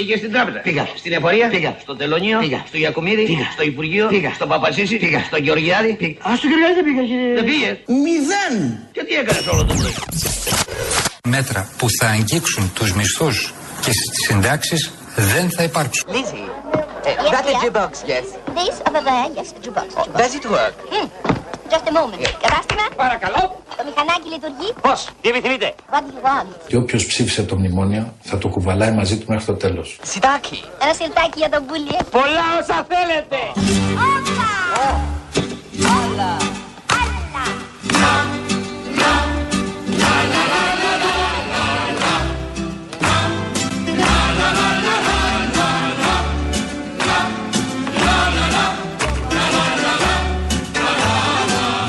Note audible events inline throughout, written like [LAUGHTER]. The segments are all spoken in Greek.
Πήγε στην τράπεζα. Πήγα. Στην εφορία. Πήγα. Στο τελωνίο. Πήγα. Στο Ιακουμίδη. Πήγα. Στο Υπουργείο. Πήγα. Στο Παπασίση. Πήγα. Στο Γεωργιάδη. Πήγα. Α, στο Γεωργιάδη δεν πήγα. κύριε. Δεν πήγες. Μηδέν. Και τι έκανες όλο το πρωί; μέτρα που θα αγγίξουν τους μισθούς και στις συντάξεις δεν θα υπάρξουν. Lizzie, uh, that a yeah. jukebox, yes. This over there, yes, jukebox. jukebox. Does it work? Hmm. Just a moment. Κατάστημα, Παρακαλώ. το μηχανάκι λειτουργεί. Πώς. Τι επιθυμείτε. What do you want? Και όποιος ψήφισε το μνημόνιο θα το κουβαλάει μαζί του μέχρι το τέλος. Sitaki. Ένα σιρτάκι για τον πουλί. Πολλά όσα θέλετε. Όλα! Όλα!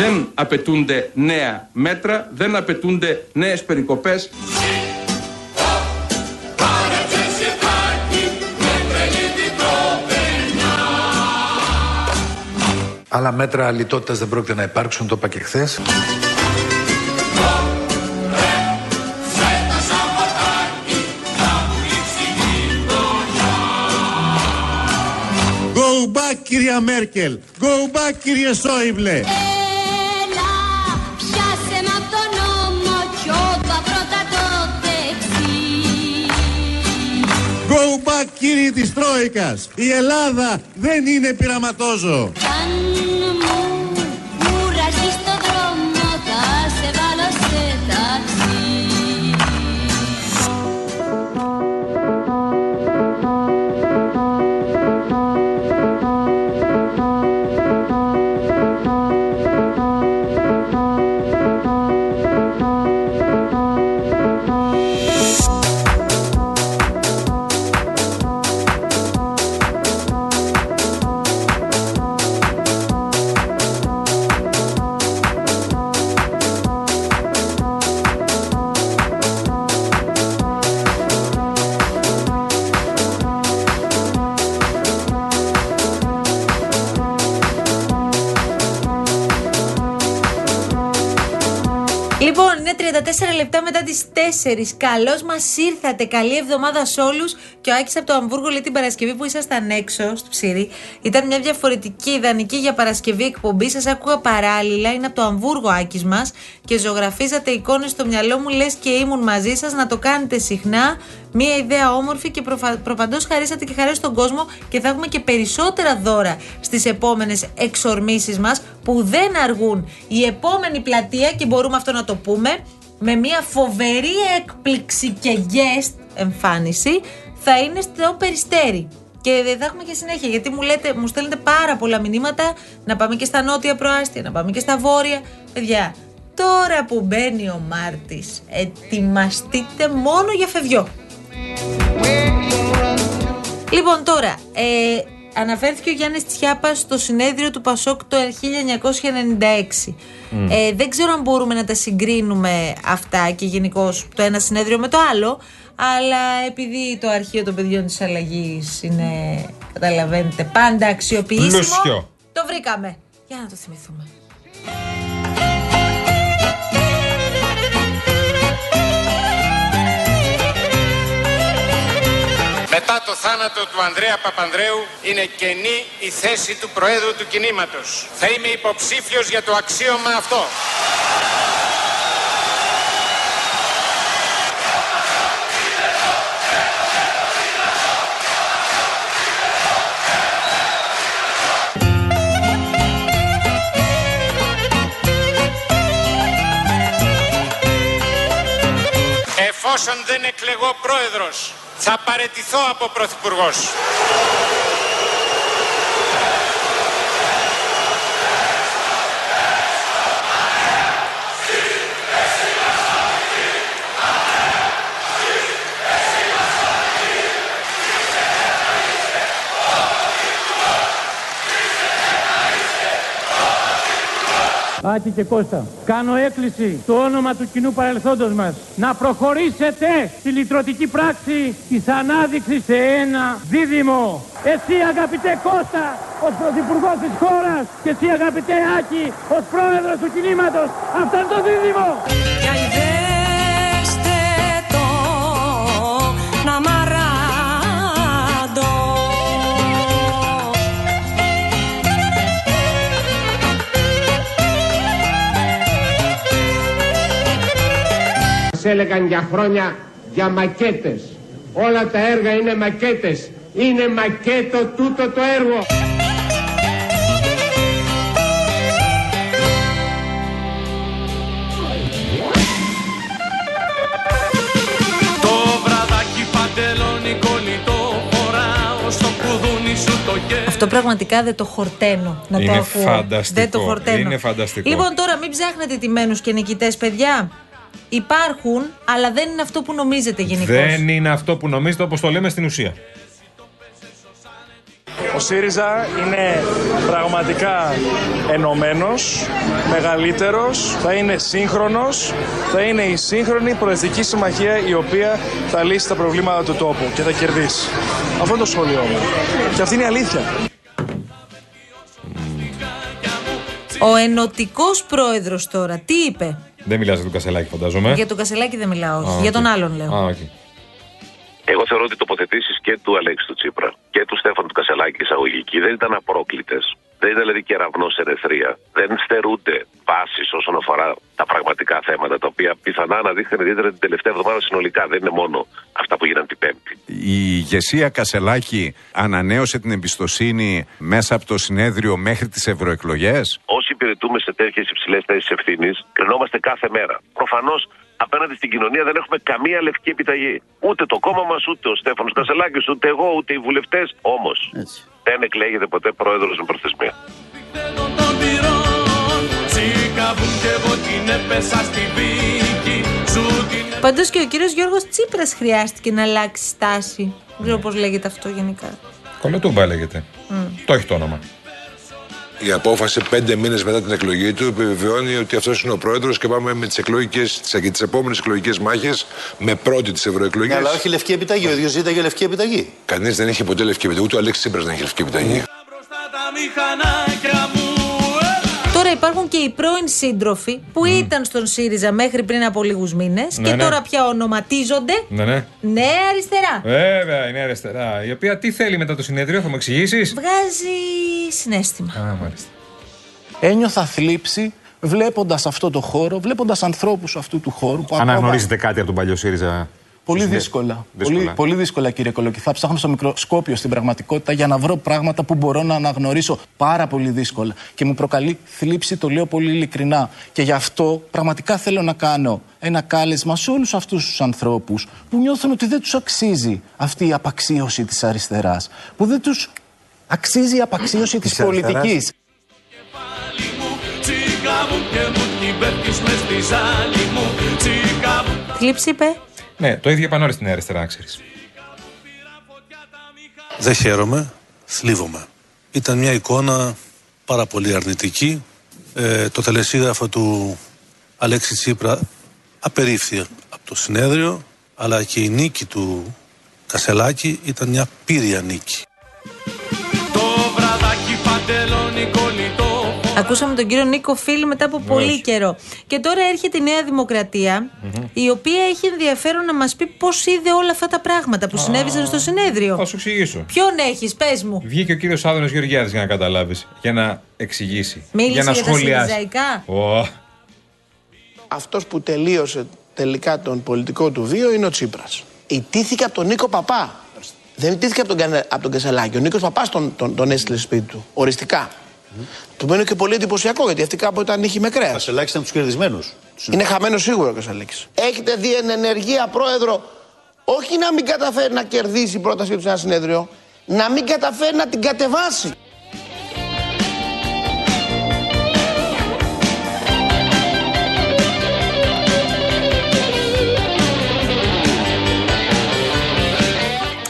Δεν απαιτούνται νέα μέτρα, δεν απαιτούνται νέες περικοπές. Άλλα μέτρα λιτότητας δεν πρόκειται να υπάρξουν, το είπα και χθες. Go back κυρία Μέρκελ. Go back κύριε Σόιμπλε. Κύριοι της Τρόικας. Η Ελλάδα δεν είναι πειραματόζω. Λεπτά μετά τις 4. Καλώς μας ήρθατε. Καλή εβδομάδα σε όλους. Και ο Άκης από το Αμβούργο λέει την Παρασκευή που ήσασταν έξω στο ψήρι. Ήταν μια διαφορετική ιδανική για Παρασκευή εκπομπή. Σας άκουγα παράλληλα. Είναι από το Αμβούργο Άκης μας. Και ζωγραφίζατε εικόνες στο μυαλό μου. Λες και ήμουν μαζί σας να το κάνετε συχνά. Μια ιδέα όμορφη και προφα... προφανώ χαρίσατε και χαρές στον κόσμο. Και θα έχουμε και περισσότερα δώρα στις επόμενες εξορμήσεις μας που δεν αργούν. Η επόμενη πλατεία, και μπορούμε αυτό να το πούμε, με μια φοβερή έκπληξη και guest εμφάνιση, θα είναι στο Περιστέρι. Και δεν θα έχουμε και συνέχεια, γιατί μου, λέτε, μου στέλνετε πάρα πολλά μηνύματα να πάμε και στα νότια προάστια, να πάμε και στα βόρεια. Παιδιά, τώρα που μπαίνει ο Μάρτης, ετοιμαστείτε μόνο για φευγιό. Λοιπόν, τώρα, ε, αναφέρθηκε ο Γιάννης Τσιάπας στο συνέδριο του Πασόκ το 1996. Ε, δεν ξέρω αν μπορούμε να τα συγκρίνουμε αυτά και γενικώ το ένα συνέδριο με το άλλο, αλλά επειδή το αρχείο των παιδιών της αλλαγής είναι, καταλαβαίνετε, πάντα αξιοποιήσιμο, Πλούσιο. το βρήκαμε. Για να το θυμηθούμε. Το θάνατο του Ανδρέα Παπανδρέου είναι κενή η θέση του Προέδρου του κινήματος. Θα είμαι υποψήφιος για το αξίωμα αυτό. Εφόσον δεν εκλεγώ πρόεδρος, θα παρετηθώ από πρωθυπουργός. Άκη και Κώστα, κάνω έκκληση στο όνομα του κοινού παρελθόντος μας να προχωρήσετε στη λυτρωτική πράξη της ανάδειξης σε ένα δίδυμο. Εσύ αγαπητέ Κώστα ως πρωθυπουργός της χώρας και εσύ αγαπητέ Άκη ως πρόεδρος του κινήματος. Αυτό είναι το δίδυμο. Έλεγαν για χρόνια για μακέτες. Όλα τα έργα είναι μακέτες. Είναι μακέτο τούτο το έργο. Το βραδάκι παντελόνι κολλητό φοράω στο κουδούνι σου το γέρο Αυτό πραγματικά δεν το χορταίνω να το Είναι ακούω. φανταστικό. Δεν το χορταίνω. Είναι φανταστικό. Λοιπόν, τώρα μην ψάχνετε τιμένους και νικητές, παιδιά. Υπάρχουν, αλλά δεν είναι αυτό που νομίζετε γενικώς. Δεν είναι αυτό που νομίζετε όπως το λέμε στην ουσία. Ο ΣΥΡΙΖΑ είναι πραγματικά ενωμένος, μεγαλύτερος, θα είναι σύγχρονος, θα είναι η σύγχρονη προεδρική συμμαχία η οποία θα λύσει τα προβλήματα του τόπου και θα κερδίσει. Αυτό είναι το σχόλιο μου. Και αυτή είναι η αλήθεια. Ο ενωτικός πρόεδρος τώρα, τι είπε; Δεν μιλάς για τον Κασελάκη, φαντάζομαι. Για τον Κασελάκη δεν μιλάω, όχι. Α, για οκ. τον άλλον λέω. Α, οκ. Εγώ θεωρώ ότι οι τοποθετήσεις και του Αλέξη του Τσίπρα και του Στέφανου του Κασελάκη εισαγωγικά δεν ήταν απρόκλητες. Δεν ήταν δηλαδή κεραυνός εν αιθρία. Δεν στερούνται βάσης όσον αφορά τα πραγματικά θέματα, τα οποία πιθανά αναδείχθηκαν ιδιαίτερα την τελευταία εβδομάδα συνολικά. Δεν είναι μόνο αυτά που γίνανε την Πέμπτη. Η ηγεσία Κασελάκη ανανέωσε την εμπιστοσύνη μέσα από το συνέδριο μέχρι τις ευρωεκλογές; Όσοι υπηρετούμε σε τέτοιες υψηλές θέσεις ευθύνης, κρινόμαστε κάθε μέρα. Προφανώς απέναντι στην κοινωνία δεν έχουμε καμία λευκή επιταγή. Ούτε το κόμμα μας, ούτε ο Στέφανος Κασελάκης, ούτε εγώ, ούτε οι βουλευτές. Όμως δεν εκλέγεται ποτέ πρόεδρος με προθεσμία. των πυρών Τσίκαβουν και εγώ την έπεσα στη δίκη Σου την Πάντως και ο κύριος Γιώργος Τσίπρας χρειάστηκε να αλλάξει στάση. Δεν ξέρω πώς λέγεται αυτό γενικά. Κολοτούμπα λέγεται. Το έχει το όνομα. Η απόφαση πέντε μήνες μετά την εκλογή του επιβεβαιώνει ότι αυτός είναι ο πρόεδρος και πάμε με τις εκλογικές, τις επόμενες εκλογικές μάχες με πρώτη τι ευρωεκλογέ. Ναι, αλλά όχι λευκή επιταγή. Ο ίδιος ζήταγε λευκή επιταγή. Κανείς δεν είχε ποτέ λευκή επιταγή. Ούτε ο Αλέξης Τσίπρας δεν είχε λευκή επιταγή. Υπάρχουν και οι πρώην σύντροφοι που ήταν στον ΣΥΡΙΖΑ μέχρι πριν από λίγους μήνες Ναι, και ναι. τώρα πια ονοματίζονται Ναι, ναι. Νέα Αριστερά. Βέβαια, είναι αριστερά. Η οποία τι θέλει μετά το συνέδριο, θα μου εξηγήσεις; Βγάζει συνέστημα. Α, μάλιστα. Ένιωθα θλίψη βλέποντας αυτό το χώρο, βλέποντας ανθρώπους αυτού του χώρου που ακόμα- Αναγνωρίζετε κάτι από τον παλιό ΣΥΡΙΖΑ; Πολύ Συνέ- δύσκολα. δύσκολα. Πολύ, πολύ δύσκολα, κύριε Κολοκυθά. Ψάχνω στο μικροσκόπιο στην πραγματικότητα για να βρω πράγματα που μπορώ να αναγνωρίσω πάρα πολύ δύσκολα. Και μου προκαλεί θλίψη, το λέω πολύ ειλικρινά. Και γι' αυτό πραγματικά θέλω να κάνω ένα κάλεσμα σε όλους αυτούς τους ανθρώπους που νιώθουν ότι δεν τους αξίζει αυτή η απαξίωση της αριστεράς. Που δεν τους αξίζει η απαξίωση της αριστεράς. πολιτικής. Τσίκαβουν και μου την πέφτεις μες στη ζάλη μου Τσίκαβουν Θλίψη είπε. Ναι, το ίδιο είπαν όλοι στην αριστερά, να ξέρεις. Δεν χαίρομαι, θλίβομαι. Ήταν μια εικόνα πάρα πολύ αρνητική. Ε, το τελεσίγραφο του Αλέξη Τσίπρα απερίφθη από το συνέδριο, αλλά και η νίκη του Κασελάκη ήταν μια πύρια νίκη. Το βραδάκι παντελόνι κολλητό Ακούσαμε τον κύριο Νίκο Φίλ μετά από πολύ καιρό. Και τώρα έρχεται η Νέα Δημοκρατία, η οποία έχει ενδιαφέρον να μας πει πώς είδε όλα αυτά τα πράγματα που συνέβησαν στο συνέδριο. Θα σου εξηγήσω. Ποιον έχεις, πες μου. Βγήκε ο κύριος Άδωνος Γεωργιάδης για να καταλάβεις. Για να εξηγήσει. Μίλησες για να για τα σχολιάσει. Σιριζαϊκά; Ω, Αυτός που τελείωσε τελικά τον πολιτικό του βίο είναι ο Τσίπρας. Ιτήθηκε από τον Νίκο Παπά. Δεν ιτήθηκε από τον, Κανε- από τον Κεσελάκη. Ο Νίκος Παπάς τον, τον, τον έστειλε σπίτι του. Οριστικά. Του μένει και πολύ εντυπωσιακό γιατί αυτή κάποτε ήταν νύχη με κρέας. Κασελάκη ήταν τους κερδισμένους. Είναι χαμένο σίγουρα ο Κεσελάκης. Έχετε δει εν ενεργεία πρόεδρο, όχι να μην καταφέρει να κερδίσει η πρότασή του σε ένα συνέδριο, να μην καταφέρει να την κατεβάσει.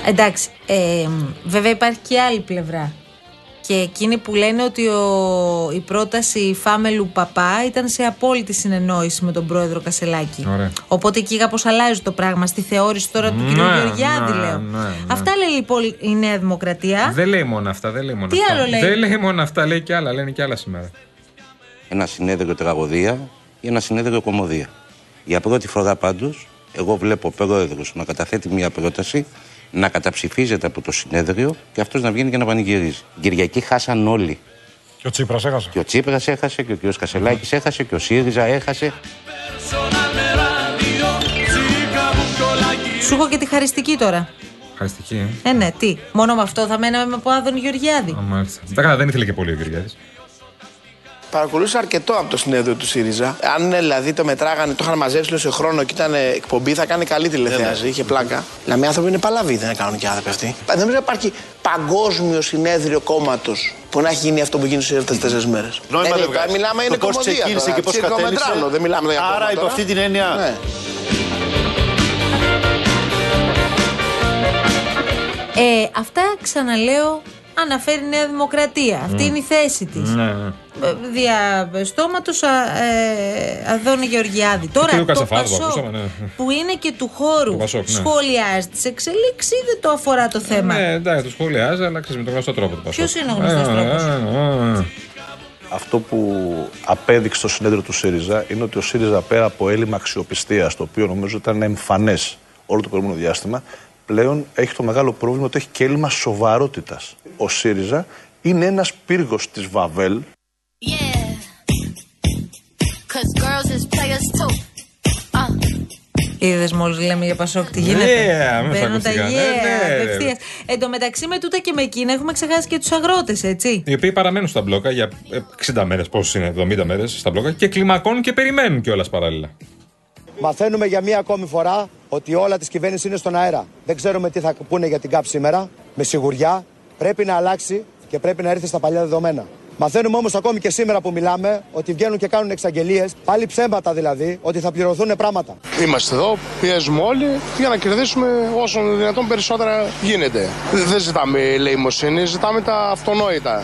Εντάξει, ε, βέβαια υπάρχει και άλλη πλευρά. Και εκείνοι που λένε ότι ο, η πρόταση Φάμελου Παπά ήταν σε απόλυτη συνεννόηση με τον πρόεδρο Κασελάκη. Ωραία. Οπότε εκεί κάπως αλλάζει το πράγμα στη θεώρηση τώρα του κ. Ναι, Γεωργιάδη, ναι, λέω. ναι, ναι. Αυτά λέει λοιπόν η Νέα Δημοκρατία. Δεν λέει μόνο αυτά, δεν λέει μόνο Τι αυτά. άλλο λέει; Δεν λέει μόνο αυτά, λέει και άλλα, λένε και άλλα σήμερα. ένα συνέδριο τραγωδία ή ένα συνέδριο κομμωδία. Για πρώτη φορά πάντως, εγώ βλέπω πρόεδρος να καταθέτει μια πρόταση, να καταψηφίζεται από το συνέδριο και αυτός να βγαίνει και να πανηγυρίζει. Κυριακή χάσαν όλοι. Και ο Τσίπρας έχασε. Και ο Τσίπρας έχασε, και ο κ. Κασελάκης έχασε, και ο ΣΥΡΙΖΑ έχασε. Personal με ράδιο Σου έχω και τη χαριστική τώρα. Χαριστική, ε. Ε, ναι, τι. Μόνο με αυτό θα μέναμε με από Άδων Γεωργιάδη. Α, μάλιστα. Τα καλά, δεν ήθελε και πολύ ο Γεωργιάδης. Παρακολούθησα αρκετό από το συνέδριο του ΣΥΡΙΖΑ. Αν ε, δηλαδή το μετράγανε, το είχαν μαζέψει λίγο σε χρόνο και ήταν ε, εκπομπή, θα κάνει καλή τηλεθέαση. Είχε πλάκα. Δηλαδή, οι άνθρωποι είναι παλαβοί, δεν κάνουν και άνθρωποι αυτοί. Δεν νομίζω να υπάρχει παγκόσμιο συνέδριο κόμματος που να έχει γίνει αυτό που γίνει στι τέσσερις μέρες. Νόημα δεν βγάζει. Μιλάμε είναι Το πώς κομμωδία ξεκίνησε τώρα, και πώς ψιλοκομετράνω, κατέληξε. Δεν μιλάμε για Άρα, κόμμα υπό τώρα. αυτή την έννοια, Ναι. Ε, αυτά ξαναλέω αναφέρει η Νέα Δημοκρατία. Αυτή Μμ. είναι η θέση της. Ναι, ναι. Δια στόματος ε, Αδόνη Γεωργιάδη. Τώρα Και του το Κασαφάδου που Πασόκ, ακούσαμε, ναι. που είναι και του χώρου Το Πασόκ, ναι. σχολιάζει τις εξελίξεις ή δεν το αφορά το θέμα; Ναι, εντάξει, το σχολιάζει, αλλά ξέρεις με τον γνωστό τρόπο του Πασόκ. Ποιος είναι ο γνωστός Ε, τρόπος; ε, ε, ε. Αυτό που απέδειξε το συνέδριο του ΣΥΡΙΖΑ είναι ότι ο ΣΥΡΙΖΑ πέρα από έλλειμμα αξιοπιστίας, το οποίο νομίζω ήταν εμφανές όλο το προηγούμενο διάστημα, πλέον έχει το μεγάλο πρόβλημα ότι έχει και έλλειμμα σοβαρότητας. Ο ΣΥΡΙΖΑ είναι ένας πύργος της Βαβέλ Cause girls is players too. Είδες μόλις λέμε για Πασόκ τι γίνεται; Ναι, με Μπαίνουν τα ακουστικά. Ναι, yeah, ναι. απευθείας. Εν τω μεταξύ με τούτα και με εκείνα έχουμε ξεχάσει και τους αγρότες, έτσι. Οι οποίοι παραμένουν στα μπλόκα για ε, 60 μέρες, πόσες είναι, 70 μέρες στα μπλόκα και κλιμακώνουν και περιμένουν κιόλας παράλληλα. Μαθαίνουμε για μία ακόμη φορά ότι όλα της κυβέρνησης είναι στον αέρα. Δεν ξέρουμε τι θα πούνε για την ΚΑΠ σήμερα. Με σιγουριά πρέπει να αλλάξει και πρέπει να έρθει στα παλιά δεδομένα. Μαθαίνουμε όμως ακόμη και σήμερα που μιλάμε ότι βγαίνουν και κάνουν εξαγγελίες, πάλι ψέματα δηλαδή, ότι θα πληρωθούν πράγματα. Είμαστε εδώ, πιέζουμε όλοι για να κερδίσουμε όσο δυνατόν περισσότερα γίνεται. Δεν ζητάμε ελεημοσύνη, ζητάμε τα αυτονόητα.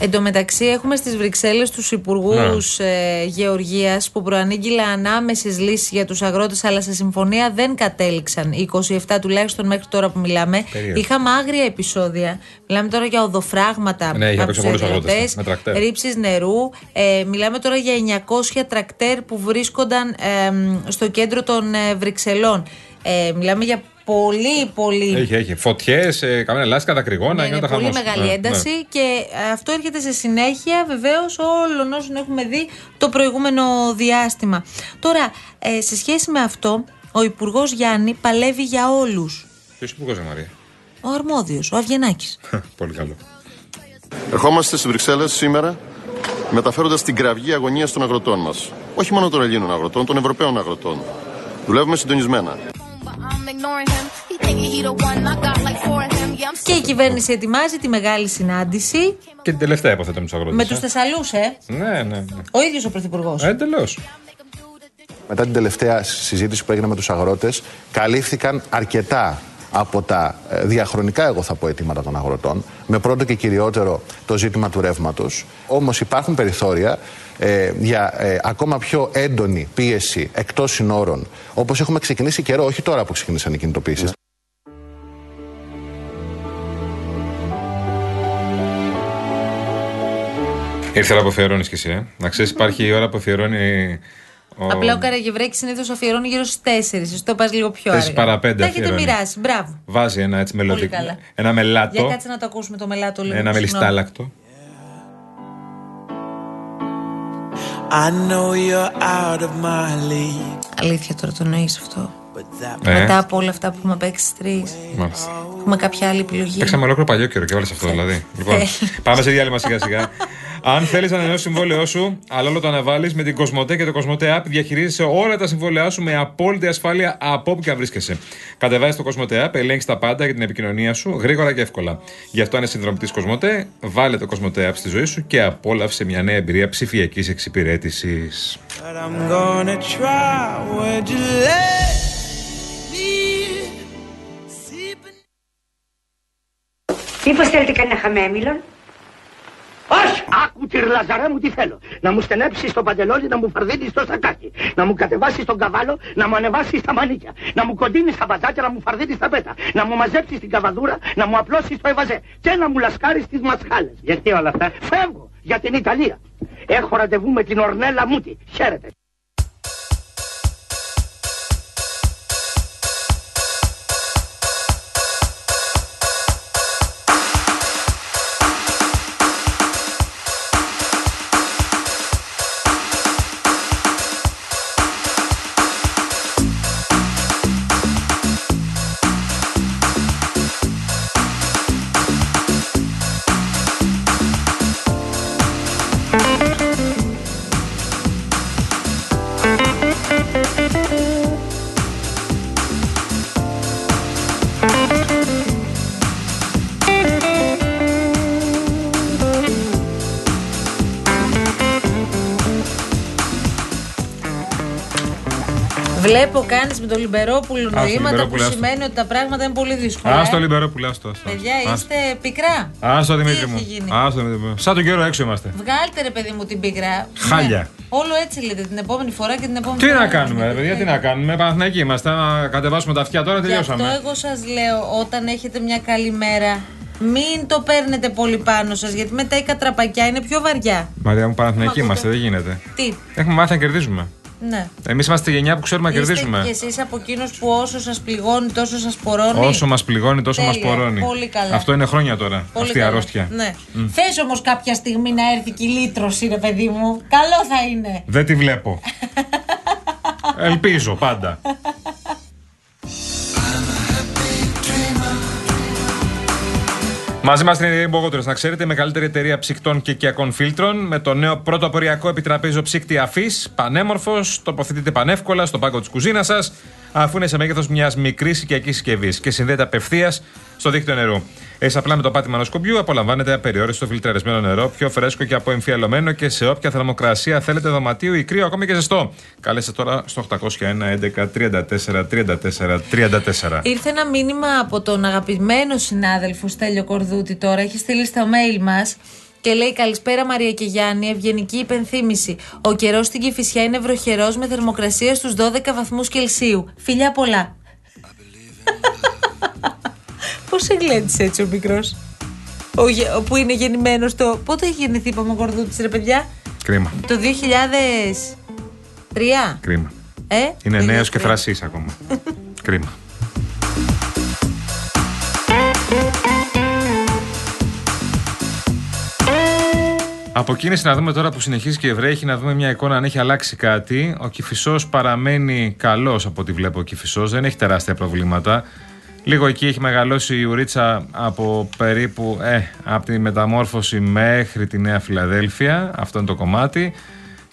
Εν τω μεταξύ, έχουμε στις Βρυξέλλες τους υπουργούς Ναι. ε, Γεωργίας που προανήγγειλαν ανάμεσες λύσεις για τους αγρότες, αλλά σε συμφωνία δεν κατέληξαν. Οι 27 τουλάχιστον μέχρι τώρα που μιλάμε. Περίεργο. Είχαμε άγρια επεισόδια. Μιλάμε τώρα για οδοφράγματα Ναι, είχε από απ' έξω τους πολλούς αγρότες, αγροτέ, με τρακτέρ. ρήψεις νερού. Ε, μιλάμε τώρα για 900 τρακτέρ που βρίσκονταν εμ, στο κέντρο των ε, Βρυξελών. Ε, μιλάμε για πολύ, πολύ Έχει, έχει. Φωτιές, ε, καμένα λάσκα, δακρυγόνα, ναι, είναι είναι τα πολύ χαμός. μεγάλη Ναι, ένταση ναι. και ε, αυτό έρχεται σε συνέχεια βεβαίως όλων όσων έχουμε δει το προηγούμενο διάστημα. Τώρα, ε, σε σχέση με αυτό, ο Υπουργός Γιάννη παλεύει για όλους. Ποιος υπουργός, Μαρία; Ο αρμόδιος, ο Αβγενάκη. Πολύ καλό. Ερχόμαστε στις Βρυξέλλες σήμερα μεταφέροντας την κραυγή αγωνίας των αγροτών μας. Όχι μόνο των Ελλήνων αγροτών, των Ευρωπαίων αγροτών. Δουλεύουμε συντονισμένα. I'm ignoring him. He thinking he the one. I got like four of him. Yeah, I'm Και η κυβέρνηση ετοιμάζει τη μεγάλη συνάντηση Και την τελευταία υποθέτω με του αγρότε. με τους Θεσσαλούς, ε. Ναι, ναι, ναι. Ο ίδιος ο Πρωθυπουργός. Εντελώς. Μετά την τελευταία συζήτηση που έγινε με τους αγρότες, καλύφθηκαν αρκετά από τα ε, διαχρονικά, εγώ θα πω, αιτήματα των αγροτών, με πρώτο και κυριότερο το ζήτημα του ρεύματος. Όμως υπάρχουν περιθώρια ε, για ε, ακόμα πιο έντονη πίεση εκτός συνόρων, όπως έχουμε ξεκινήσει καιρό, όχι τώρα που ξεκίνησαν οι κινητοποιήσει. Ήρθε η ώρα που αφιερώνεις κι εσύ, ε. Να ξέρεις, υπάρχει η ώρα που αφιερώνει. Ο... Απλά ο Καραγευρέκης συνήθως αφιερώνει γύρω στις 4. Εσύ το πας λίγο πιο Τέσσερις αργά. παρά πέντε Τα έχετε αφιερώνει. μοιράσει. Μπράβο. Βάζει ένα έτσι μελωδικό. καλά. Ένα μελάτο. Για κάτσε να το ακούσουμε το μελάτο λίγο. Ένα συγγνώμη. μελιστάλακτο. I know you're out of my league. Αλήθεια τώρα το εννοείς αυτό. Ε. Μετά από όλα αυτά που έχουμε παίξει στι τρεις. Μάλιστα. Έχουμε κάποια άλλη επιλογή. Παίξαμε ολόκληρο παλιό καιρό και όλες αυτό δηλαδή. λοιπόν, πάμε σε διάλειμμα σιγά σιγά. Αν θέλεις να ανανεώσεις συμβόλαιό σου, αλλά όλο το αναβάλεις με την Κοσμοτέ και το Κοσμοτέ App, διαχειρίζεσαι όλα τα συμβόλαιά σου με απόλυτη ασφάλεια από όπου και αν βρίσκεσαι. Κατεβάζεις το Κοσμοτέ App, ελέγχεις τα πάντα για την επικοινωνία σου γρήγορα και εύκολα. Γι' αυτό, αν είσαι συνδρομητής Κοσμοτέ, βάλε το Κοσμοτέ App στη ζωή σου και απόλαυσε μια νέα εμπειρία ψηφιακής εξυπηρέτησης. But I'm gonna try. Would you let me? Μήπως θέλετε κανένα χαμέμιλον. Όχι! Άκου τη λαζαρέ μου τι θέλω. Να μου στενέψεις το παντελόνι, να μου φαρδίνεις το σακάκι. Να μου κατεβάσεις τον καβάλο, να μου ανεβάσεις τα μανίκια. Να μου κοντίνεις τα μπατάκια, να μου φαρδίνεις τα πέτα. Να μου μαζέψεις την καβαδούρα, να μου απλώσεις το ευαζέ. Και να μου λασκάρεις τις μασχάλες. Γιατί όλα αυτά; Φεύγω για την Ιταλία. Έχω ραντεβού με την Ορνέλα Μούτη. Χαίρετε. Βλέπω κάνεις με τον Λιμπερόπουλο το νοήματα που Λιμπερόπουλο, άστο. σημαίνει ότι τα πράγματα είναι πολύ δύσκολα. Α το ε. Λιμπερόπουλο, άστο. άστο. Παιδιά, Άστο. είστε πικρά. Α το Δημήτρη Τι μου. έχει γίνει; Α το Δημήτρη μου. Σαν τον καιρό έξω είμαστε. Βγάλτε ρε παιδί μου την πίκρα. Χάλια. Ναι. Όλο έτσι λέτε την επόμενη φορά και την επόμενη Τι φορά. να κάνουμε, ρε παιδιά, τι να κάνουμε. Παναθηναϊκοί είμαστε. Να κατεβάσουμε τα αυτιά τώρα, Γι' αυτό τελειώσαμε. εγώ σας λέω, όταν έχετε μια καλή μέρα, μην το παίρνετε πολύ πάνω σας, γιατί μετά η κατραπακιά είναι πιο βαριά. Μαρία μου, Παναθηναϊκοί Μα, είμαστε, δεν γίνεται. Τι, Έχουμε μάθει να κερδίζουμε. Ναι. Εμείς είμαστε η γενιά που ξέρουμε να Είστε κερδίζουμε. κι εσείς από εκείνους που όσο σας πληγώνει, τόσο σας πορώνει. Όσο μας πληγώνει, τόσο μας Τέλεια, πορώνει. πολύ καλά. Αυτό είναι χρόνια τώρα. Πολύ αυτή η καλά. αρρώστια. Ναι. Μμ. Θες όμως κάποια στιγμή να έρθει και η λύτρωση, ρε παιδί μου. Καλό θα είναι. Δεν τη βλέπω. [LAUGHS] Ελπίζω πάντα. Μαζί μας είναι η Rainbow Waters. Να ξέρετε, η μεγαλύτερη εταιρεία ψυκτών και οικιακών φίλτρων με το νέο πρώτο αποριακό επιτραπέζιο ψύκτη αφής. Πανέμορφος, τοποθετείται πανεύκολα στο πάγκο της κουζίνας σας, αφού είναι σε μέγεθος μιας μικρής οικιακής συσκευής και συνδέεται απευθείας στο δίκτυο νερού. Έτσι, απλά με το πάτημα ενός κουμπιού απολαμβάνετε απεριόριστο φιλτραρισμένο νερό, πιο φρέσκο και αποεμφιαλωμένο και σε όποια θερμοκρασία θέλετε δωματίου ή κρύο, ακόμη και ζεστό. Καλέστε τώρα στο 801 11 34 34 34. Ήρθε ένα μήνυμα από τον αγαπημένο συνάδελφο Στέλιο Κορδούτη τώρα. Έχει στείλει στο mail μας και λέει: Καλησπέρα Μαρία και Γιάννη. Ευγενική υπενθύμηση. Ο καιρός στην Κυφυσιά είναι βροχερός με θερμοκρασία στους 12 βαθμούς Κελσίου. Φιλιά πολλά. Πώς εγκλέτησε έτσι ο μικρός; Ο, γε- ο που είναι γεννημένος το. Πότε έχει γεννηθεί, είπαμε ο Κορδούτη, ρε παιδιά; Κρίμα. Το 2003. Κρίμα. Ε, Είναι 2003. νέος και θρασής ακόμα. [LAUGHS] Κρίμα. Από κίνηση να δούμε τώρα που συνεχίζει και βρέχει, να δούμε μια εικόνα αν έχει αλλάξει κάτι. Ο Κυφισό παραμένει καλός από ό,τι βλέπω ο Κυφισό, δεν έχει τεράστια προβλήματα. Λίγο εκεί έχει μεγαλώσει η ουρίτσα από περίπου ε, από τη μεταμόρφωση μέχρι τη Νέα Φιλαδέλφια. Αυτό είναι το κομμάτι.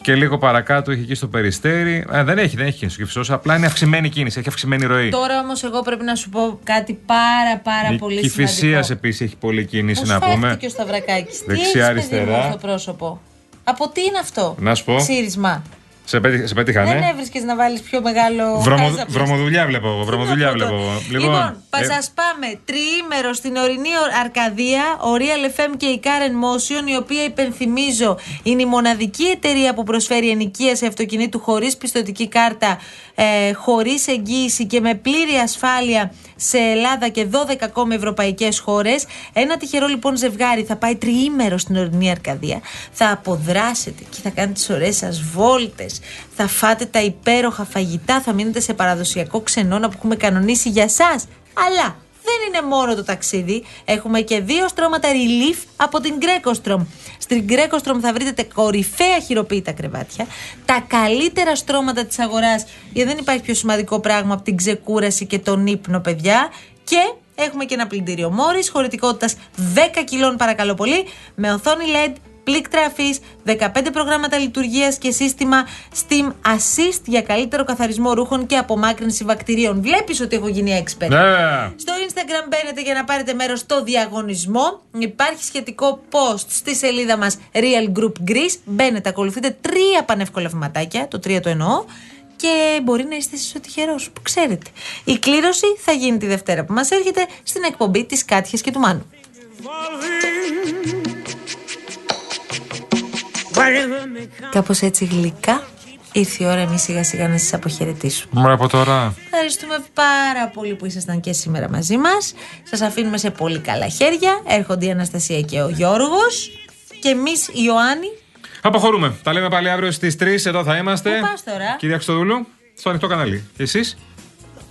Και λίγο παρακάτω έχει εκεί στο περιστέρι. Ε, δεν έχει, δεν έχει κίνηση ο Κυφισός, Απλά είναι αυξημένη κίνηση, έχει αυξημένη ροή. Τώρα όμως, εγώ πρέπει να σου πω κάτι πάρα πάρα Η πολύ Κηφισίας σημαντικό. επίσης έχει πολλή κίνηση Πώς να φέρθηκε πούμε. και ο Σταυρακάκης; Τι Δεξιά, έχεις, παιδί αριστερά. μου, στο πρόσωπο; Από τι είναι αυτό; Να σου πω. Ξύρισμα. Σε, πέτυχα, σε πέτυχα, Δεν ναι. έβρισκες να βάλεις πιο μεγάλο. Βρωμο, χάζαπλος. βρωμοδουλειά βλέπω εγώ. Βρωμοδουλειά βλέπω εγώ. Λοιπόν, ε, θα σα πάμε τριήμερο στην ορεινή Αρκαδία, ο Real FM και η Karen Motion, η οποία υπενθυμίζω είναι η μοναδική εταιρεία που προσφέρει ενοικίαση αυτοκινήτου χωρίς πιστοτική κάρτα, ε, χωρίς εγγύηση και με πλήρη ασφάλεια σε Ελλάδα και 12 ακόμη ευρωπαϊκές χώρες. Ένα τυχερό λοιπόν ζευγάρι θα πάει τριήμερο στην ορεινή Αρκαδία, θα αποδράσετε και θα κάνετε τις ωραίες σας βόλτες, θα φάτε τα υπέροχα φαγητά, θα μείνετε σε παραδοσιακό ξενώνα που έχουμε κανονίσει για εσά. Αλλά δεν είναι μόνο το ταξίδι. Έχουμε και δύο στρώματα relief από την Greco Στην Greco θα βρείτε τα κορυφαία χειροποίητα κρεβάτια, τα καλύτερα στρώματα της αγοράς, γιατί δεν υπάρχει πιο σημαντικό πράγμα από την ξεκούραση και τον ύπνο, παιδιά. Και έχουμε και ένα πλυντήριο μόρις χωρητικότητας 10 κιλών, παρακαλώ πολύ, με οθόνη LED, πλήκτρα αφής, 15 προγράμματα λειτουργίας και σύστημα Steam Assist για καλύτερο καθαρισμό ρούχων και απομάκρυνση βακτηρίων. Βλέπεις ότι έχω γίνει expert. Ναι. Στο Instagram μπαίνετε για να πάρετε μέρος στο διαγωνισμό. Υπάρχει σχετικό post στη σελίδα μας Real Group Greece. Μπαίνετε, ακολουθείτε τρία πανεύκολα βηματάκια, το τρία το εννοώ, και μπορεί να είστε εσείς ο τυχερός που ξέρετε. Η κλήρωση θα γίνει τη Δευτέρα που μας έρχεται στην εκπομπή της Κάτιας και του Μάνου. Κάπως έτσι γλυκά ήρθε η ώρα εμείς σιγά σιγά να σας αποχαιρετήσουμε. Μα από τώρα. Ευχαριστούμε πάρα πολύ που ήσασταν και σήμερα μαζί μας. Σας αφήνουμε σε πολύ καλά χέρια. Έρχονται η Αναστασία και ο Γιώργος. Και εμείς, η Ιωάννη, Αποχωρούμε. Τα λέμε πάλι αύριο στις 3. Εδώ θα είμαστε. Πού πας τώρα; Κυρία Χρυστοδούλου, στο ανοιχτό κανάλι. Και εσείς;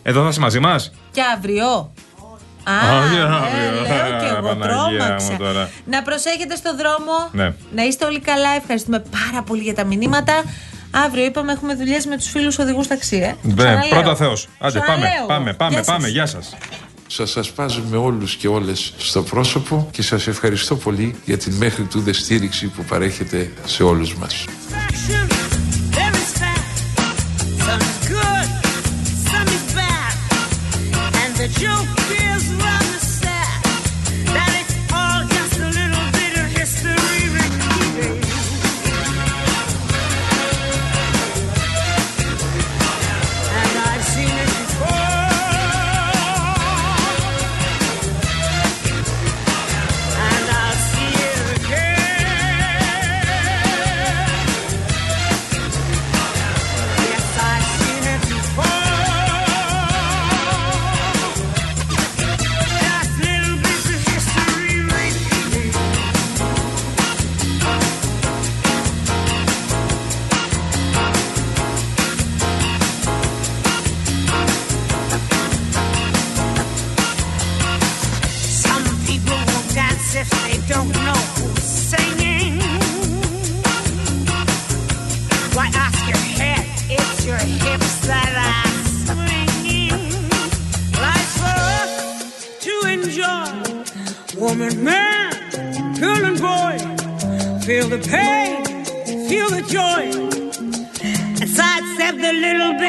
Εδώ θα είστε μαζί μας; και αύριο; Α, Α, για ε, αύριο. λέω και εγώ Παναγία τρόμαξα. μου τώρα. Να προσέχετε στο δρόμο. Ναι. Να είστε όλοι καλά. Ευχαριστούμε πάρα πολύ για τα μηνύματα. Αύριο είπαμε έχουμε δουλειές με τους φίλους οδηγούς ταξί. Ε. Ναι, Ξαναλέω. πρώτα Θεός. Άντε, πάμε, Ξαναλέω. πάμε, πάμε, Γεια σας. πάμε. Γεια σας. Σας ασπάζουμε όλους και όλες στο πρόσωπο και σας ευχαριστώ πολύ για την μέχρι τούδε στήριξη που παρέχετε σε όλους μας. There is fat, some is good, some is bad. And the joke is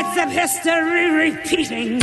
It's of history repeating.